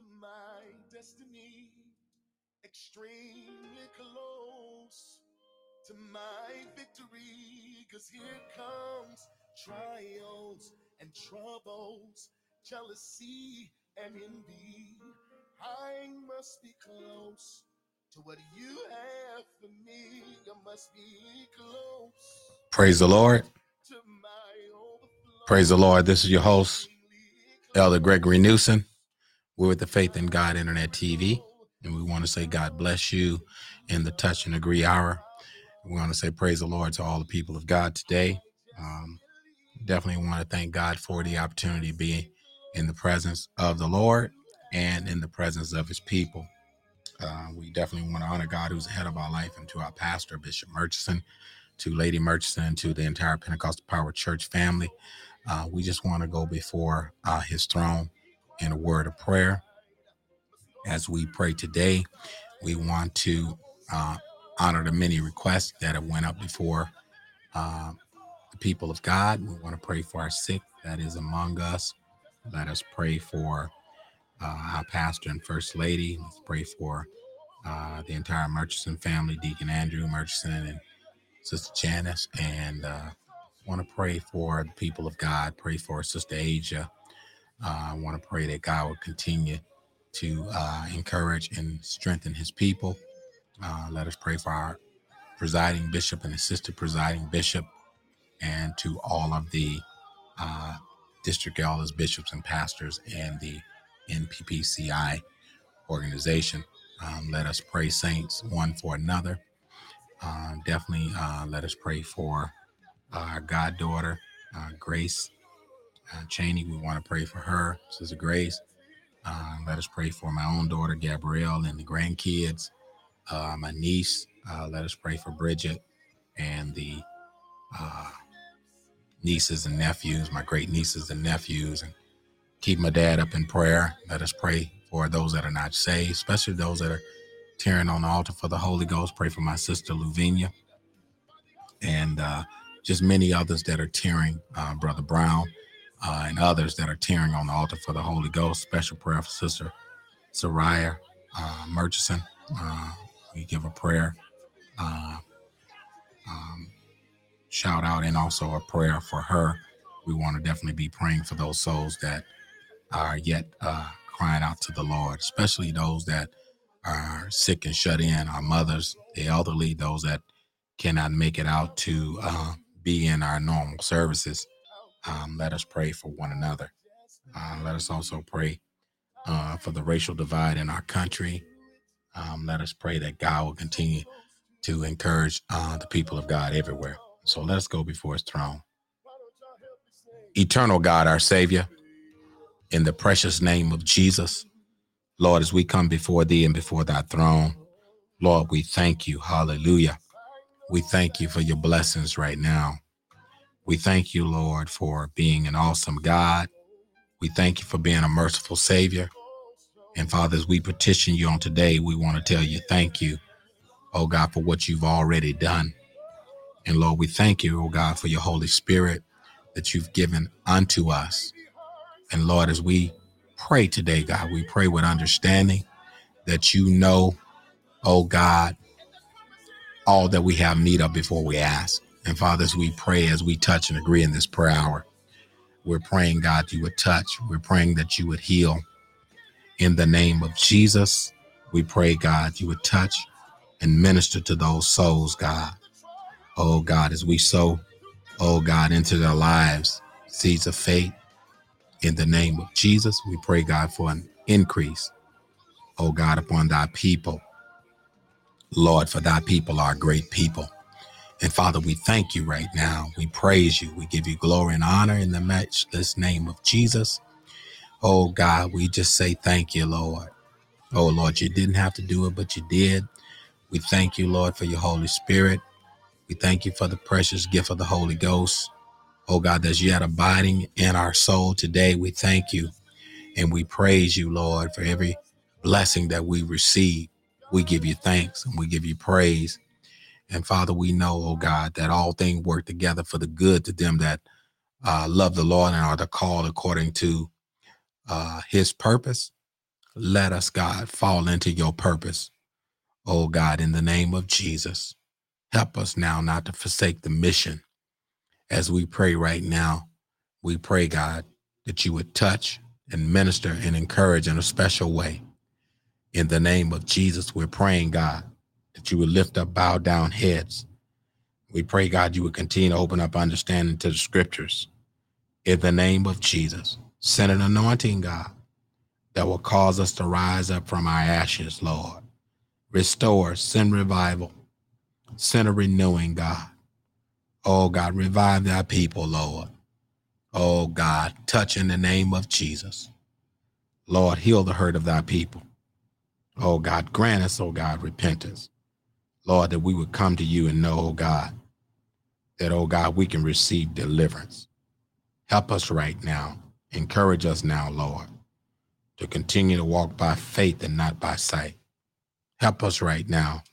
to my destiny, extremely close to my victory. Cause here comes trials and troubles, jealousy and envy. I must be close to what you have for me. I must be close Praise the Lord. Praise the Lord. This is your host, Elder Gregory Newsom. We're with the Faith in God Internet TV, and we want to say God bless you in the touch and agree hour. We want to say praise the Lord to all the people of God today. Um, definitely want to thank God for the opportunity to be in the presence of the Lord and in the presence of his people. Uh, we definitely want to honor God who's ahead of our life and to our pastor, Bishop Murchison, to Lady Murchison, and to the entire Pentecostal Power Church family. Uh, we just want to go before uh, his throne in a word of prayer. As we pray today, we want to uh, honor the many requests that have went up before uh, the people of God. We want to pray for our sick that is among us. Let us pray for uh, our pastor and first lady. Let's pray for uh, the entire Murchison family, Deacon Andrew Murchison and Sister Janice, and uh, want to pray for the people of God. Pray for Sister Asia. Uh, I want to pray that God will continue to uh, encourage and strengthen His people. Uh, let us pray for our presiding bishop and assistant presiding bishop, and to all of the district elders, bishops, and pastors, and the NPPCI organization. Um, let us pray, saints, one for another. Uh, definitely uh, let us pray for our goddaughter, uh, Grace uh, Cheney. We want to pray for her, Sister Grace. Uh, let us pray for my own daughter, Gabrielle, and the grandkids, uh, my niece. let us pray for Bridget and the nieces and nephews, my great nieces and nephews, and keep my dad up in prayer. Let us pray for those that are not saved, especially those that are tarrying on the altar for the Holy Ghost. Pray for my sister Luvinia and uh, just many others that are tarrying, uh, Brother Brown, uh, and others that are tarrying on the altar for the Holy Ghost. Special prayer for Sister Soraya uh, Murchison. Uh, we give a prayer, uh, um, shout out, and also a prayer for her. We want to definitely be praying for those souls that are yet uh, crying out to the Lord, especially those that are sick and shut in, our mothers, the elderly, those that cannot make it out to uh, be in our normal services. Um, let us pray for one another. Uh, let us also pray uh, for the racial divide in our country. Um, let us pray that God will continue to encourage uh, the people of God everywhere. So let us go before his throne. Eternal God, our Savior, in the precious name of Jesus, Lord, as we come before thee and before thy throne, Lord, we thank you. Hallelujah. We thank you for your blessings right now. We thank you, Lord, for being an awesome God. We thank you for being a merciful Savior. And Father, as we petition you on today, we want to tell you thank you, oh God, for what you've already done. And Lord, we thank you, oh God, for your Holy Spirit that you've given unto us. And Lord, as we pray today, God. We pray with understanding that you know, oh God, all that we have need of before we ask. And Father, as we pray, as we touch and agree in this prayer hour, we're praying, God, you would touch. We're praying that you would heal. In the name of Jesus, we pray, God, you would touch and minister to those souls, God. Oh, God, as we sow, oh, God, into their lives, seeds of faith, in the name of Jesus, we pray, God, for an increase, oh God, upon thy people. Lord, for thy people are great people. And Father, we thank you right now. We praise you. We give you glory and honor in the matchless name of Jesus. Oh God, we just say thank you, Lord. Oh Lord, you didn't have to do it, but you did. We thank you, Lord, for your Holy Spirit. We thank you for the precious gift of the Holy Ghost oh God, that's yet abiding in our soul today. We thank you and we praise you, Lord, for every blessing that we receive. We give you thanks and we give you praise. And Father, we know, oh God, that all things work together for the good to them that uh, love the Lord and are the called according to uh, his purpose. Let us, God, fall into your purpose. Oh God, in the name of Jesus, help us now not to forsake the mission. As we pray right now, we pray, God, that you would touch and minister and encourage in a special way. In the name of Jesus, we're praying, God, that you would lift up bowed down heads. We pray, God, you would continue to open up understanding to the scriptures. In the name of Jesus, send an anointing, God, that will cause us to rise up from our ashes, Lord. Restore, send revival, send a renewing, God. Oh, God, revive thy people, Lord. Oh, God, touch in the name of Jesus. Lord, heal the hurt of thy people. Oh God, grant us, oh God, repentance. Lord, that we would come to you and know, oh God, that, oh God, we can receive deliverance. Help us right now. Encourage us now, Lord, to continue to walk by faith and not by sight. Help us right now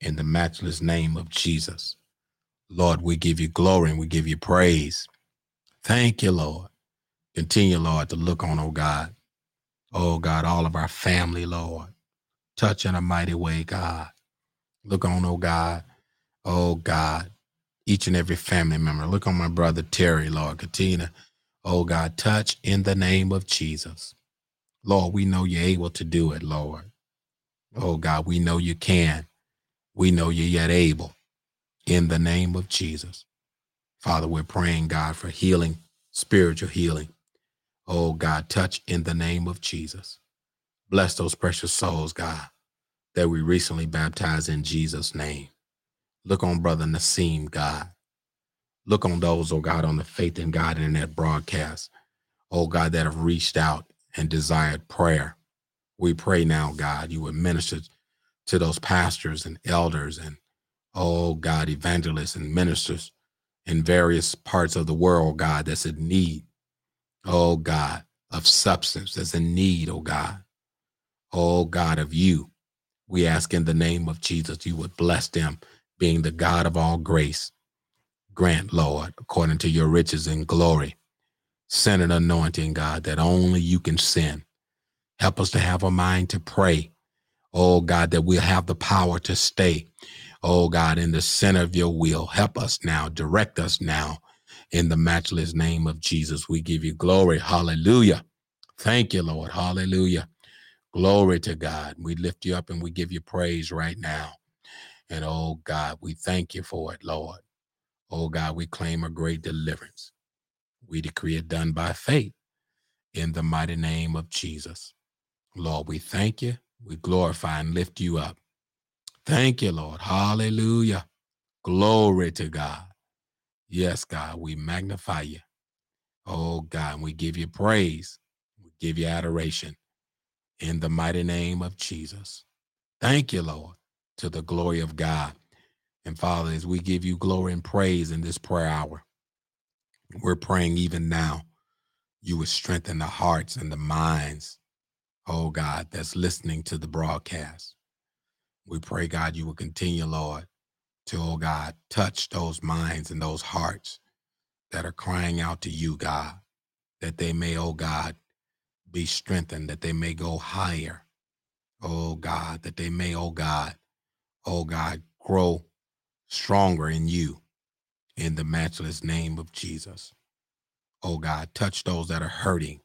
in the matchless name of Jesus. Lord, we give you glory and we give you praise. Thank you, Lord. Continue, Lord, to look on, oh God. Oh God, all of our family, Lord touch in a mighty way, God. Look on, oh God. Oh God. Each and every family member. Look on my brother Terry, Lord. Katina. Oh God, touch in the name of Jesus. Lord, we know you're able to do it, Lord. Oh God, we know you can. We know you're yet able. In the name of Jesus. Father, we're praying, God, for healing, spiritual healing. Oh God, touch in the name of Jesus. Bless those precious souls, God, that we recently baptized in Jesus' name. Look on Brother Nasim, God. Look on those, oh God, on the Faith in God internet broadcast, oh God, that have reached out and desired prayer. We pray now, God, you would minister to those pastors and elders and, oh God, evangelists and ministers in various parts of the world, God, that's in need, oh God, of substance, that's in need, oh God, oh God, of you. We ask in the name of Jesus, you would bless them, being the God of all grace. Grant, Lord, according to your riches and glory, send an anointing, God, that only you can send. Help us to have a mind to pray. Oh, God, that we'll have the power to stay. Oh, God, in the center of your will. Help us now, direct us now. In the matchless name of Jesus, we give you glory. Hallelujah. Thank you, Lord. Hallelujah. Glory to God. We lift you up and we give you praise right now. And oh God, we thank you for it, Lord. Oh God, we claim a great deliverance. We decree it done by faith in the mighty name of Jesus. Lord, we thank you. We glorify and lift you up. Thank you, Lord. Hallelujah. Glory to God. Yes, God, we magnify you. Oh God, we give you praise. We give you adoration in the mighty name of Jesus. Thank you, Lord, to the glory of God. And Father, as we give you glory and praise in this prayer hour, we're praying even now you would strengthen the hearts and the minds, oh God, that's listening to the broadcast. We pray, God, you will continue, Lord, to, oh God, touch those minds and those hearts that are crying out to you, God, that they may, oh God, be strengthened, that they may go higher. Oh God, that they may, oh God, oh God, grow stronger in you in the matchless name of Jesus. Oh God, touch those that are hurting,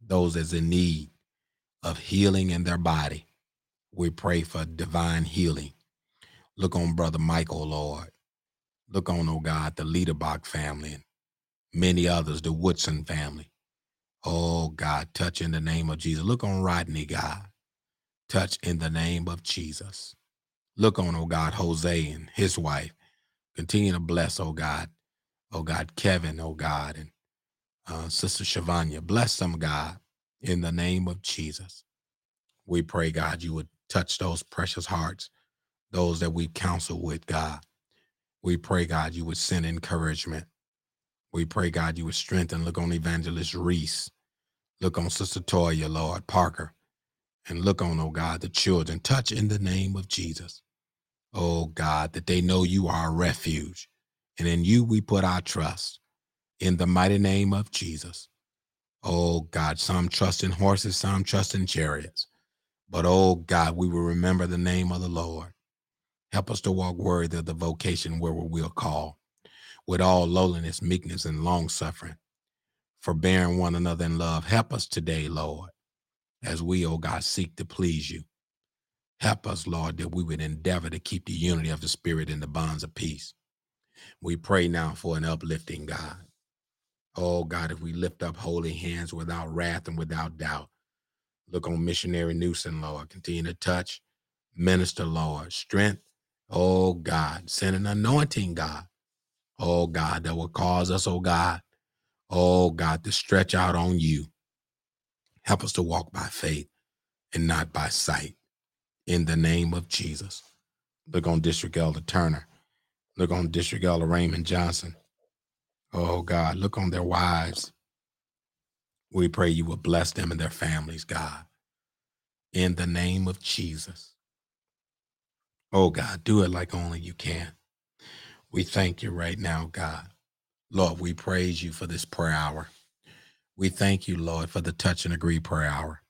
those that's in need of healing in their body. We pray for divine healing. Look on Brother Michael, Lord. Look on, oh God, the Liederbach family and many others, the Woodson family. Oh, God, touch in the name of Jesus. Look on Rodney, God. Touch in the name of Jesus. Look on, oh God, Jose and his wife. Continue to bless, oh God. Oh God, Kevin, oh God, and uh, Sister Shavanya. Bless them, God, in the name of Jesus. We pray, God, you would touch those precious hearts, those that we counsel with, God. We pray, God, you would send encouragement. We pray, God, you would strengthen. Look on Evangelist Reese. Look on Sister Toya, Lord, Parker. And look on, oh God, the children. Touch in the name of Jesus. Oh God, that they know you are a refuge. And in you we put our trust. In the mighty name of Jesus. Oh God, some trust in horses, some trust in chariots. But oh God, we will remember the name of the Lord. Help us to walk worthy of the vocation where we will call, with all lowliness, meekness, and long suffering, forbearing one another in love. Help us today, Lord, as we, oh God, seek to please you. Help us, Lord, that we would endeavor to keep the unity of the Spirit in the bonds of peace. We pray now for an uplifting God. Oh God, if we lift up holy hands without wrath and without doubt, look on missionary Newsom, Lord. Continue to touch, minister, Lord. Strength, oh God. Send an anointing, God. Oh God, that will cause us, oh God, oh God, to stretch out on you. Help us to walk by faith and not by sight. In the name of Jesus. Look on District Elder Turner. Look on District Elder Raymond Johnson. Oh God, look on their wives. We pray you will bless them and their families, God. In the name of Jesus. Oh God, do it like only you can. We thank you right now, God. Lord, we praise you for this prayer hour. We thank you, Lord, for the touch and agree prayer hour.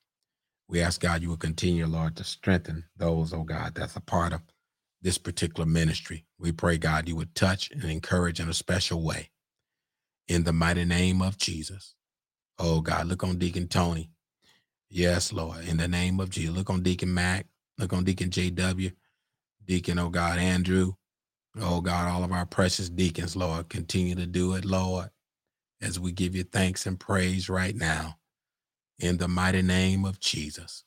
We ask God you will continue, Lord, to strengthen those, oh God, that's a part of this particular ministry. We pray, God, you would touch and encourage in a special way in the mighty name of Jesus. Oh God, look on Deacon Tony. Yes, Lord, in the name of Jesus. Look on Deacon Mac. Look on Deacon JW. Deacon, oh God, Andrew. Oh God, all of our precious deacons, Lord, continue to do it, Lord, as we give you thanks and praise right now in the mighty name of Jesus.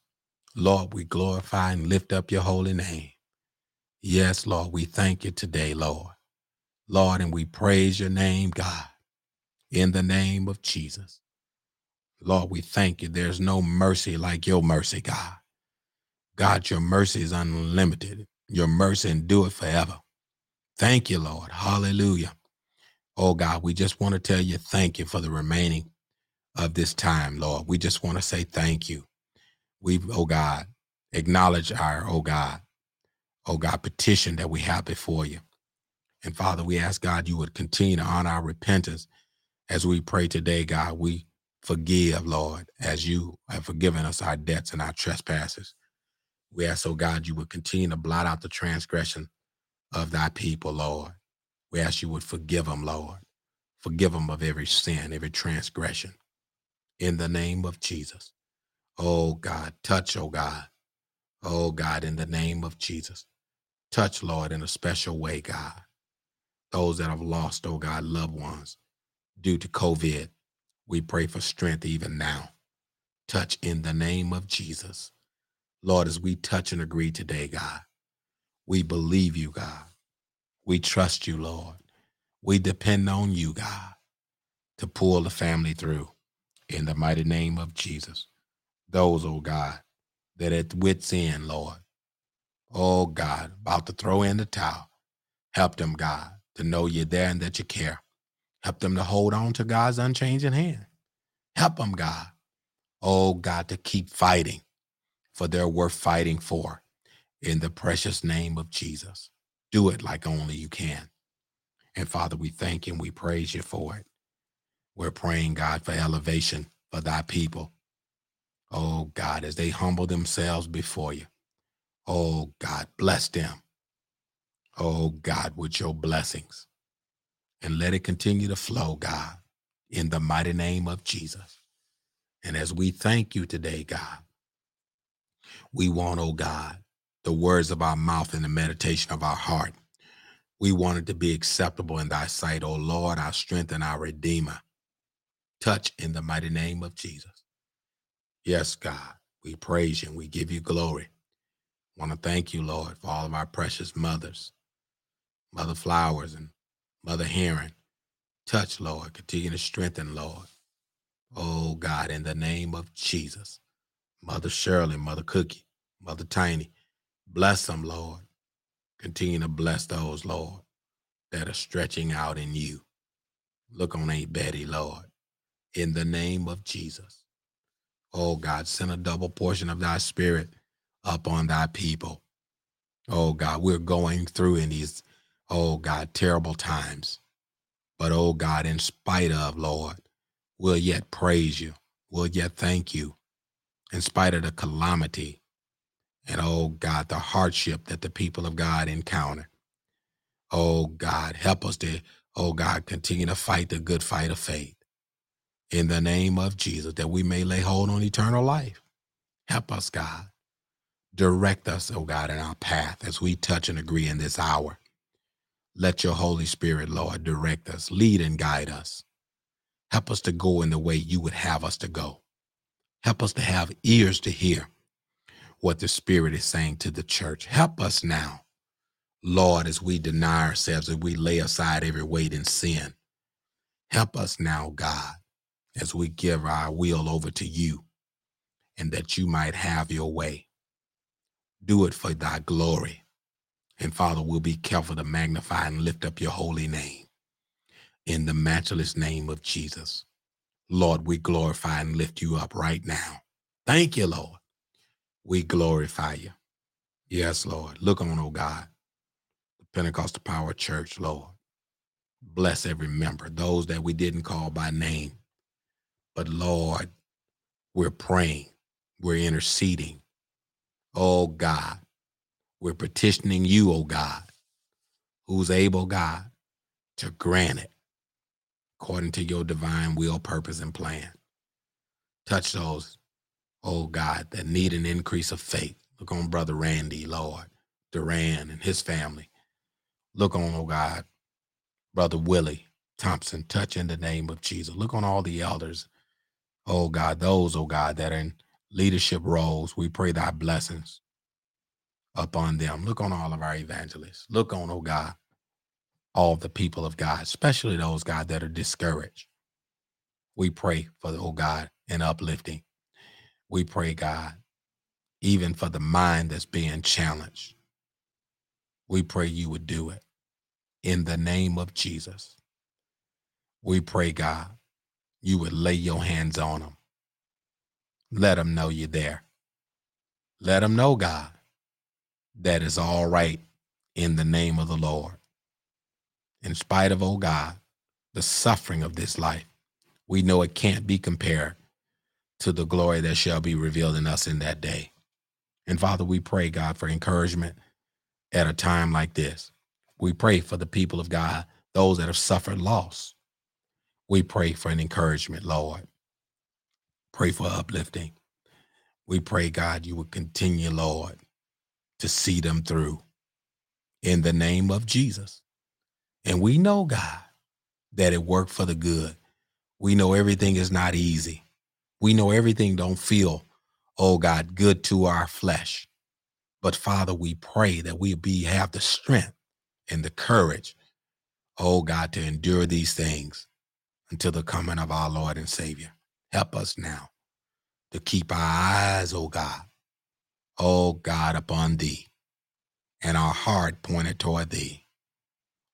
Lord, we glorify and lift up your holy name. Yes, Lord, we thank you today, Lord. Lord, and we praise your name, God in the name of Jesus. Lord, we thank you. There's no mercy like your mercy, God. God, your mercy is unlimited. Your mercy endure forever. Thank you, Lord. Hallelujah. Oh, God, we just want to tell you thank you for the remaining of this time, Lord. We just want to say thank you. We, oh God, acknowledge our, oh God, oh God, petition that we have before you. And Father, we ask God you would continue to honor our repentance as we pray today, God, we forgive, Lord, as you have forgiven us our debts and our trespasses. We ask, oh God, you would continue to blot out the transgression of thy people, Lord. We ask you would forgive them, Lord. Forgive them of every sin, every transgression. In the name of Jesus. Oh God, touch, oh God. Oh God, in the name of Jesus. Touch, Lord, in a special way, God. Those that have lost, oh God, loved ones due to COVID. We pray for strength even now. Touch in the name of Jesus. Lord, as we touch and agree today, God, we believe you, God. We trust you, Lord. We depend on you, God, to pull the family through in the mighty name of Jesus. Those, oh God, that at wits end, Lord, oh God, about to throw in the towel, help them, God, to know you're there and that you care. Help them to hold on to God's unchanging hand. Help them, God. Oh, God, to keep fighting for they're worth fighting for in the precious name of Jesus. Do it like only you can. And Father, we thank you and we praise you for it. We're praying, God, for elevation for thy people. Oh, God, as they humble themselves before you. Oh, God, bless them. Oh, God, with your blessings and let it continue to flow, God, in the mighty name of Jesus. And as we thank you today, God, we want, oh God, the words of our mouth and the meditation of our heart. We want it to be acceptable in thy sight, O Lord, our strength and our redeemer. Touch in the mighty name of Jesus. Yes, God, we praise you and we give you glory. I want to thank you, Lord, for all of our precious mothers, Mother Flowers and Mother Heron. Touch, Lord. Continue to strengthen, Lord. Oh, God, in the name of Jesus. Mother Shirley, Mother Cookie, Mother Tiny, bless them, Lord. Continue to bless those, Lord, that are stretching out in you. Look on Aunt Betty, Lord, in the name of Jesus. Oh, God, send a double portion of thy spirit upon thy people. Oh, God, we're going through in these oh God, terrible times. But oh God, in spite of, Lord, we'll yet praise you. We'll yet thank you in spite of the calamity and, oh God, the hardship that the people of God encounter. Oh God, help us to, oh God, continue to fight the good fight of faith in the name of Jesus that we may lay hold on eternal life. Help us, God. Direct us, oh God, in our path as we touch and agree in this hour. Let your Holy Spirit, Lord, direct us, lead and guide us. Help us to go in the way you would have us to go. Help us to have ears to hear what the Spirit is saying to the church. Help us now, Lord, as we deny ourselves, as we lay aside every weight and sin. Help us now, God, as we give our will over to you and that you might have your way. Do it for thy glory. And Father, we'll be careful to magnify and lift up your holy name in the matchless name of Jesus. Lord, we glorify and lift you up right now. Thank you, Lord. We glorify you. Yes, Lord. Look on, oh God, the Pentecostal Power Church, Lord. Bless every member, those that we didn't call by name. But Lord, we're praying, we're interceding. Oh God, we're petitioning you, oh God, who's able, God, to grant it according to your divine will, purpose, and plan. Touch those, oh God, that need an increase of faith. Look on Brother Randy, Lord, Duran and his family. Look on, oh God, Brother Willie Thompson. Touch in the name of Jesus. Look on all the elders, oh God, those, oh God, that are in leadership roles. We pray thy blessings upon them. Look on all of our evangelists. Look on, oh God, all the people of God, especially those, God, that are discouraged. We pray for, oh God, an uplifting. We pray, God, even for the mind that's being challenged. We pray you would do it in the name of Jesus. We pray, God, you would lay your hands on them. Let them know you're there. Let them know, God, that is all right in the name of the Lord in spite of, oh God, the suffering of this life, we know it can't be compared to the glory that shall be revealed in us in that day. And Father, we pray, God, for encouragement at a time like this. We pray for the people of God, those that have suffered loss. We pray for an encouragement, Lord. Pray for uplifting. We pray, God, you would continue, Lord, to see them through. In the name of Jesus. And we know, God, that it worked for the good. We know everything is not easy. We know everything don't feel, oh God, good to our flesh. But Father, we pray that we be have the strength and the courage, oh God, to endure these things until the coming of our Lord and Savior. Help us now to keep our eyes, oh God, oh God, upon thee and our heart pointed toward thee.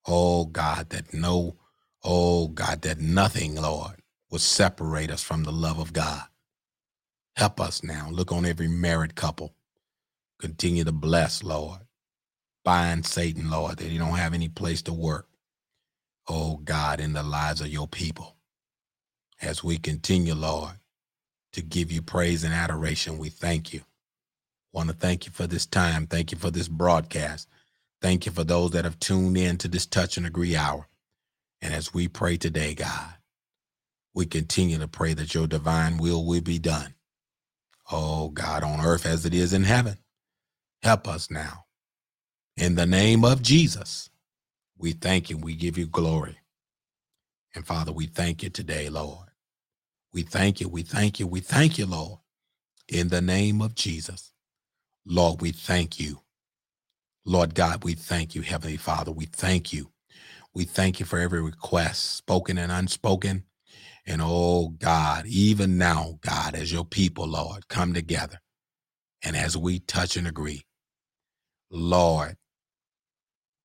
Oh God, that no, oh God, that nothing, Lord, will separate us from the love of God. Help us now. Look on every married couple. Continue to bless, Lord. Bind Satan, Lord, that he don't have any place to work. Oh God, in the lives of your people. As we continue, Lord, to give you praise and adoration, we thank you. Want to thank you for this time. Thank you for this broadcast. Thank you for those that have tuned in to this touch and agree hour. And as we pray today, God, we continue to pray that your divine will will be done. Oh, God, on earth as it is in heaven. Help us now. In the name of Jesus, we thank you. We give you glory. And Father, we thank you today, Lord. We thank you. We thank you. We thank you, Lord. In the name of Jesus, Lord, we thank you Lord God, we thank you, Heavenly Father. We thank you. We thank you for every request, spoken and unspoken. And oh God, even now, God, as your people, Lord, come together and as we touch and agree, Lord,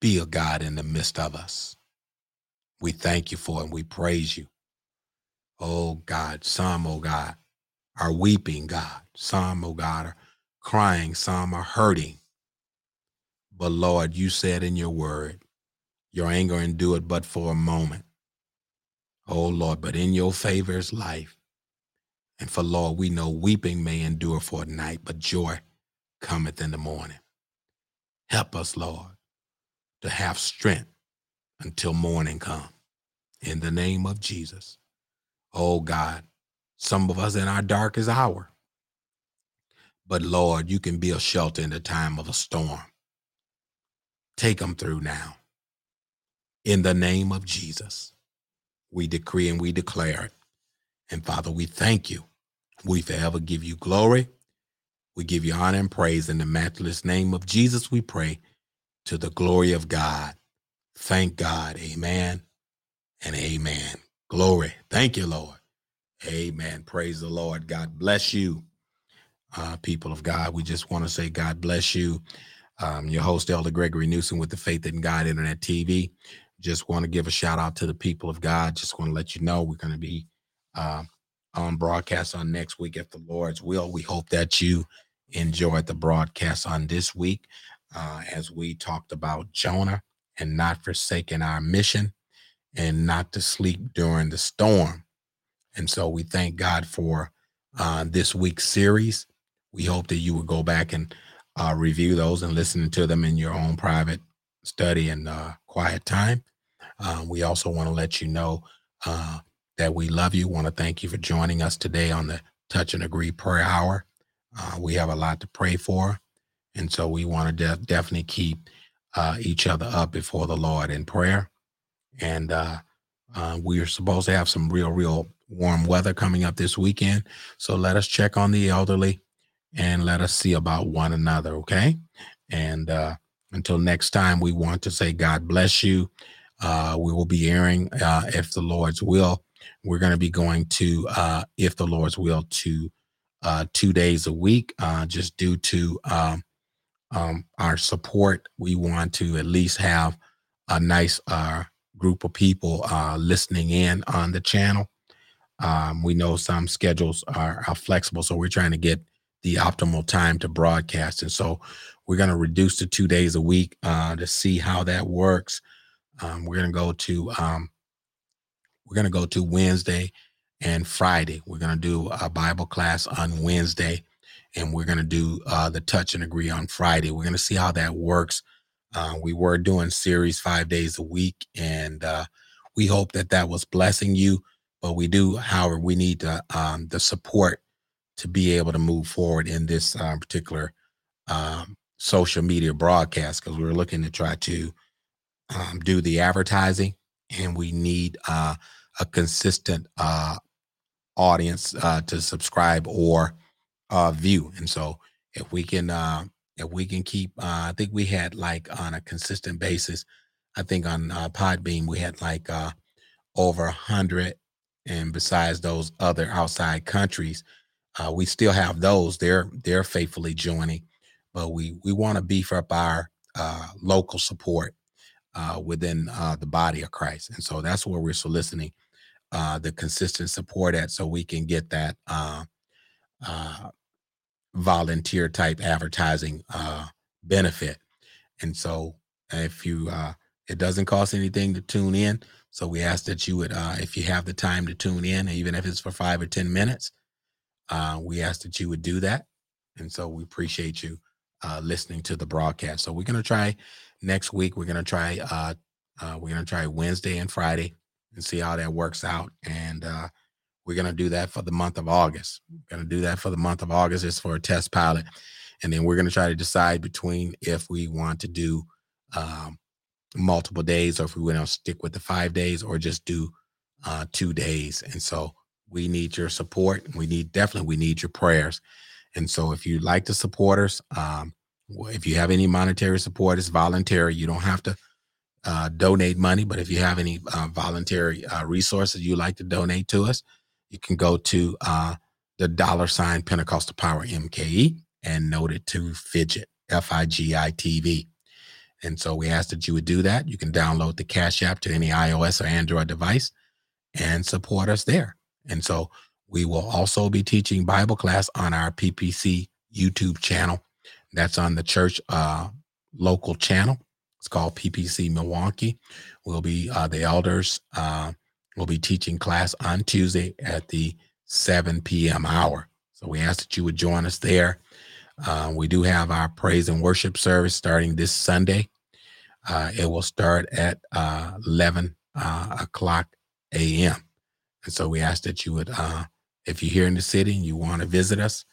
be a God in the midst of us. We thank you for it and we praise you. Oh God, some, oh God, are weeping, God. Some, oh God, are crying. Some are hurting. But Lord, you said in your word, your anger endure it but for a moment. Oh Lord, but in your favor is life. And for Lord, we know weeping may endure for a night, but joy cometh in the morning. Help us, Lord, to have strength until morning come. In the name of Jesus. Oh God, some of us in our darkest hour. But Lord, you can be a shelter in the time of a storm. Take them through now. In the name of Jesus, we decree and we declare it. And Father, we thank you. We forever give you glory. We give you honor and praise in the matchless name of Jesus. We pray to the glory of God. Thank God. Amen and amen. Glory. Thank you, Lord. Amen. Praise the Lord. God bless you, uh, people of God. We just want to say, God bless you. Um, your host, Elder Gregory Newsom, with the Faith in God Internet TV. Just want to give a shout out to the people of God. Just want to let you know we're going to be uh, on broadcast on next week if the Lord's will. We hope that you enjoyed the broadcast on this week uh, as we talked about Jonah and not forsaking our mission and not to sleep during the storm. And so we thank God for uh, this week's series. We hope that you will go back and uh, review those and listen to them in your own private study and uh, quiet time. Uh, we also want to let you know uh, that we love you. Want to thank you for joining us today on the Touch and Agree Prayer Hour. Uh, we have a lot to pray for, and so we want to de- definitely keep each other up before the Lord in prayer. And we are supposed to have some real, real warm weather coming up this weekend. So let us check on the elderly and let us see about one another. Okay. And uh, until next time, we want to say, God bless you. Uh, we will be airing, uh, if the Lord's will. We're going to be going to, uh, if the Lord's will, to uh, two days a week, uh, just due to um, um, our support. We want to at least have a nice uh, group of people uh, listening in on the channel. Um, we know some schedules are, are, flexible, so we're trying to get the optimal time to broadcast. And so we're going to reduce to two days a week uh, to see how that works. Um, we're going to go to um, we're going to go to Wednesday and Friday. We're going to do a Bible class on Wednesday, and we're going to do uh, the touch and agree on Friday. We're going to see how that works. Uh, we were doing series five days a week, and uh, we hope that that was blessing you. But we do, however, we need the um, the support to be able to move forward in this um, particular um, social media broadcast because we're looking to try to um, do the advertising, and we need uh, a consistent uh, audience uh, to subscribe or uh, view. And so, if we can, uh, if we can keep, uh, I think we had like on a consistent basis. I think on Podbean we had like over a hundred and besides those other outside countries, we still have those. They're they're faithfully joining, but we we want to beef up our uh, local support uh, within uh, the body of Christ, and so that's where we're soliciting uh, the consistent support at, so we can get that uh, volunteer type advertising benefit. And so, if you it doesn't cost anything to tune in. So we ask that you would, uh, if you have the time to tune in, even if it's for five or 10 minutes, uh, we ask that you would do that. And so we appreciate you uh, listening to the broadcast. So we're to try next week. We're to try, uh, uh, we're to try Wednesday and Friday and see how that works out. And uh, we're to do that for the month of August. We're to do that for the month of August. It's for a test pilot. And then we're to try to decide between if we want to do um, multiple days or if we want to stick with the five days or just do uh, two days. And so we need your support. We need definitely we need your prayers. And so if you like to support us, um, if you have any monetary support, it's voluntary. You don't have to uh, donate money, but if you have any uh, voluntary uh, resources you'd like to donate to us, you can go to uh, the dollar sign Pentecostal Power MKE and note it to Fidget F I G I T V. And so we ask that you would do that. You can download the Cash App to any iOS or Android device and support us there. And so we will also be teaching Bible class on our PPC YouTube channel. That's on the church uh, local channel. It's called PPC Milwaukee. We'll be uh, the elders uh, will be teaching class on Tuesday at the 7 p.m. hour. So we ask that you would join us there. Uh, we do have our praise and worship service starting this Sunday. Uh, it will start at uh, 11 uh, o'clock a.m. And so we ask that you would, if you're here in the city and you want to visit us,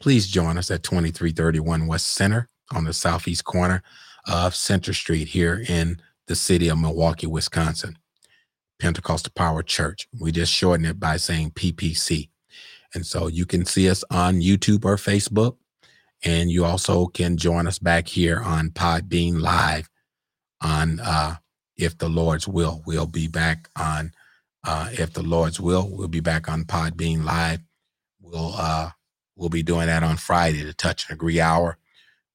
please join us at 2331 West Center on the southeast corner of Center Street here in the city of Milwaukee, Wisconsin. Pentecostal Power Church. We just shorten it by saying PPC. And so you can see us on YouTube or Facebook. And you also can join us back here on Podbean Live on uh, If the Lord's Will. We'll be back on uh, If the Lord's Will. We'll be back on Podbean Live. We'll uh, we'll be doing that on Friday, the Touch and Agree Hour.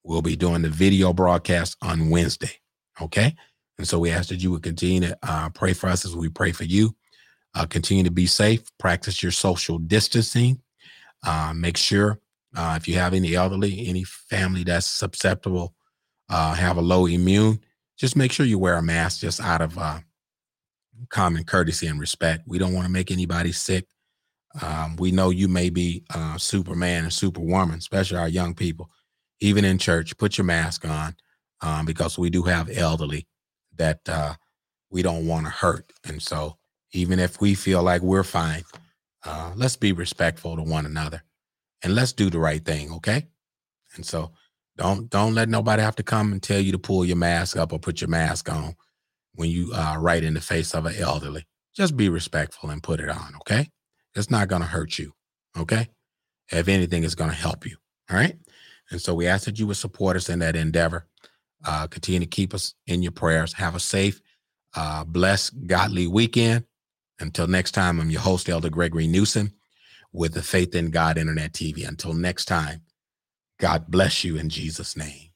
We'll be doing the video broadcast on Wednesday. Okay. And so we ask that you would continue to uh, pray for us as we pray for you. Uh, continue to be safe, practice your social distancing. Uh, make sure uh, if you have any elderly, any family that's susceptible, have a low immune, just make sure you wear a mask just out of common courtesy and respect. We don't want to make anybody sick. Um, we know you may be Superman and Superwoman, especially our young people. Even in church, put your mask on um, because we do have elderly that uh, we don't want to hurt. And so, even if we feel like we're fine, uh, let's be respectful to one another and let's do the right thing. Okay. And so, don't don't let nobody have to come and tell you to pull your mask up or put your mask on when you are uh, right in the face of an elderly. Just be respectful and put it on. Okay. It's not going to hurt you. Okay. If anything, it's going to help you. All right. And so we ask that you would support us in that endeavor. Uh, continue to keep us in your prayers. Have a safe, uh, blessed, godly weekend. Until next time, I'm your host, Elder Gregory Newsom, with the Faith in God Internet TV. Until next time, God bless you in Jesus' name.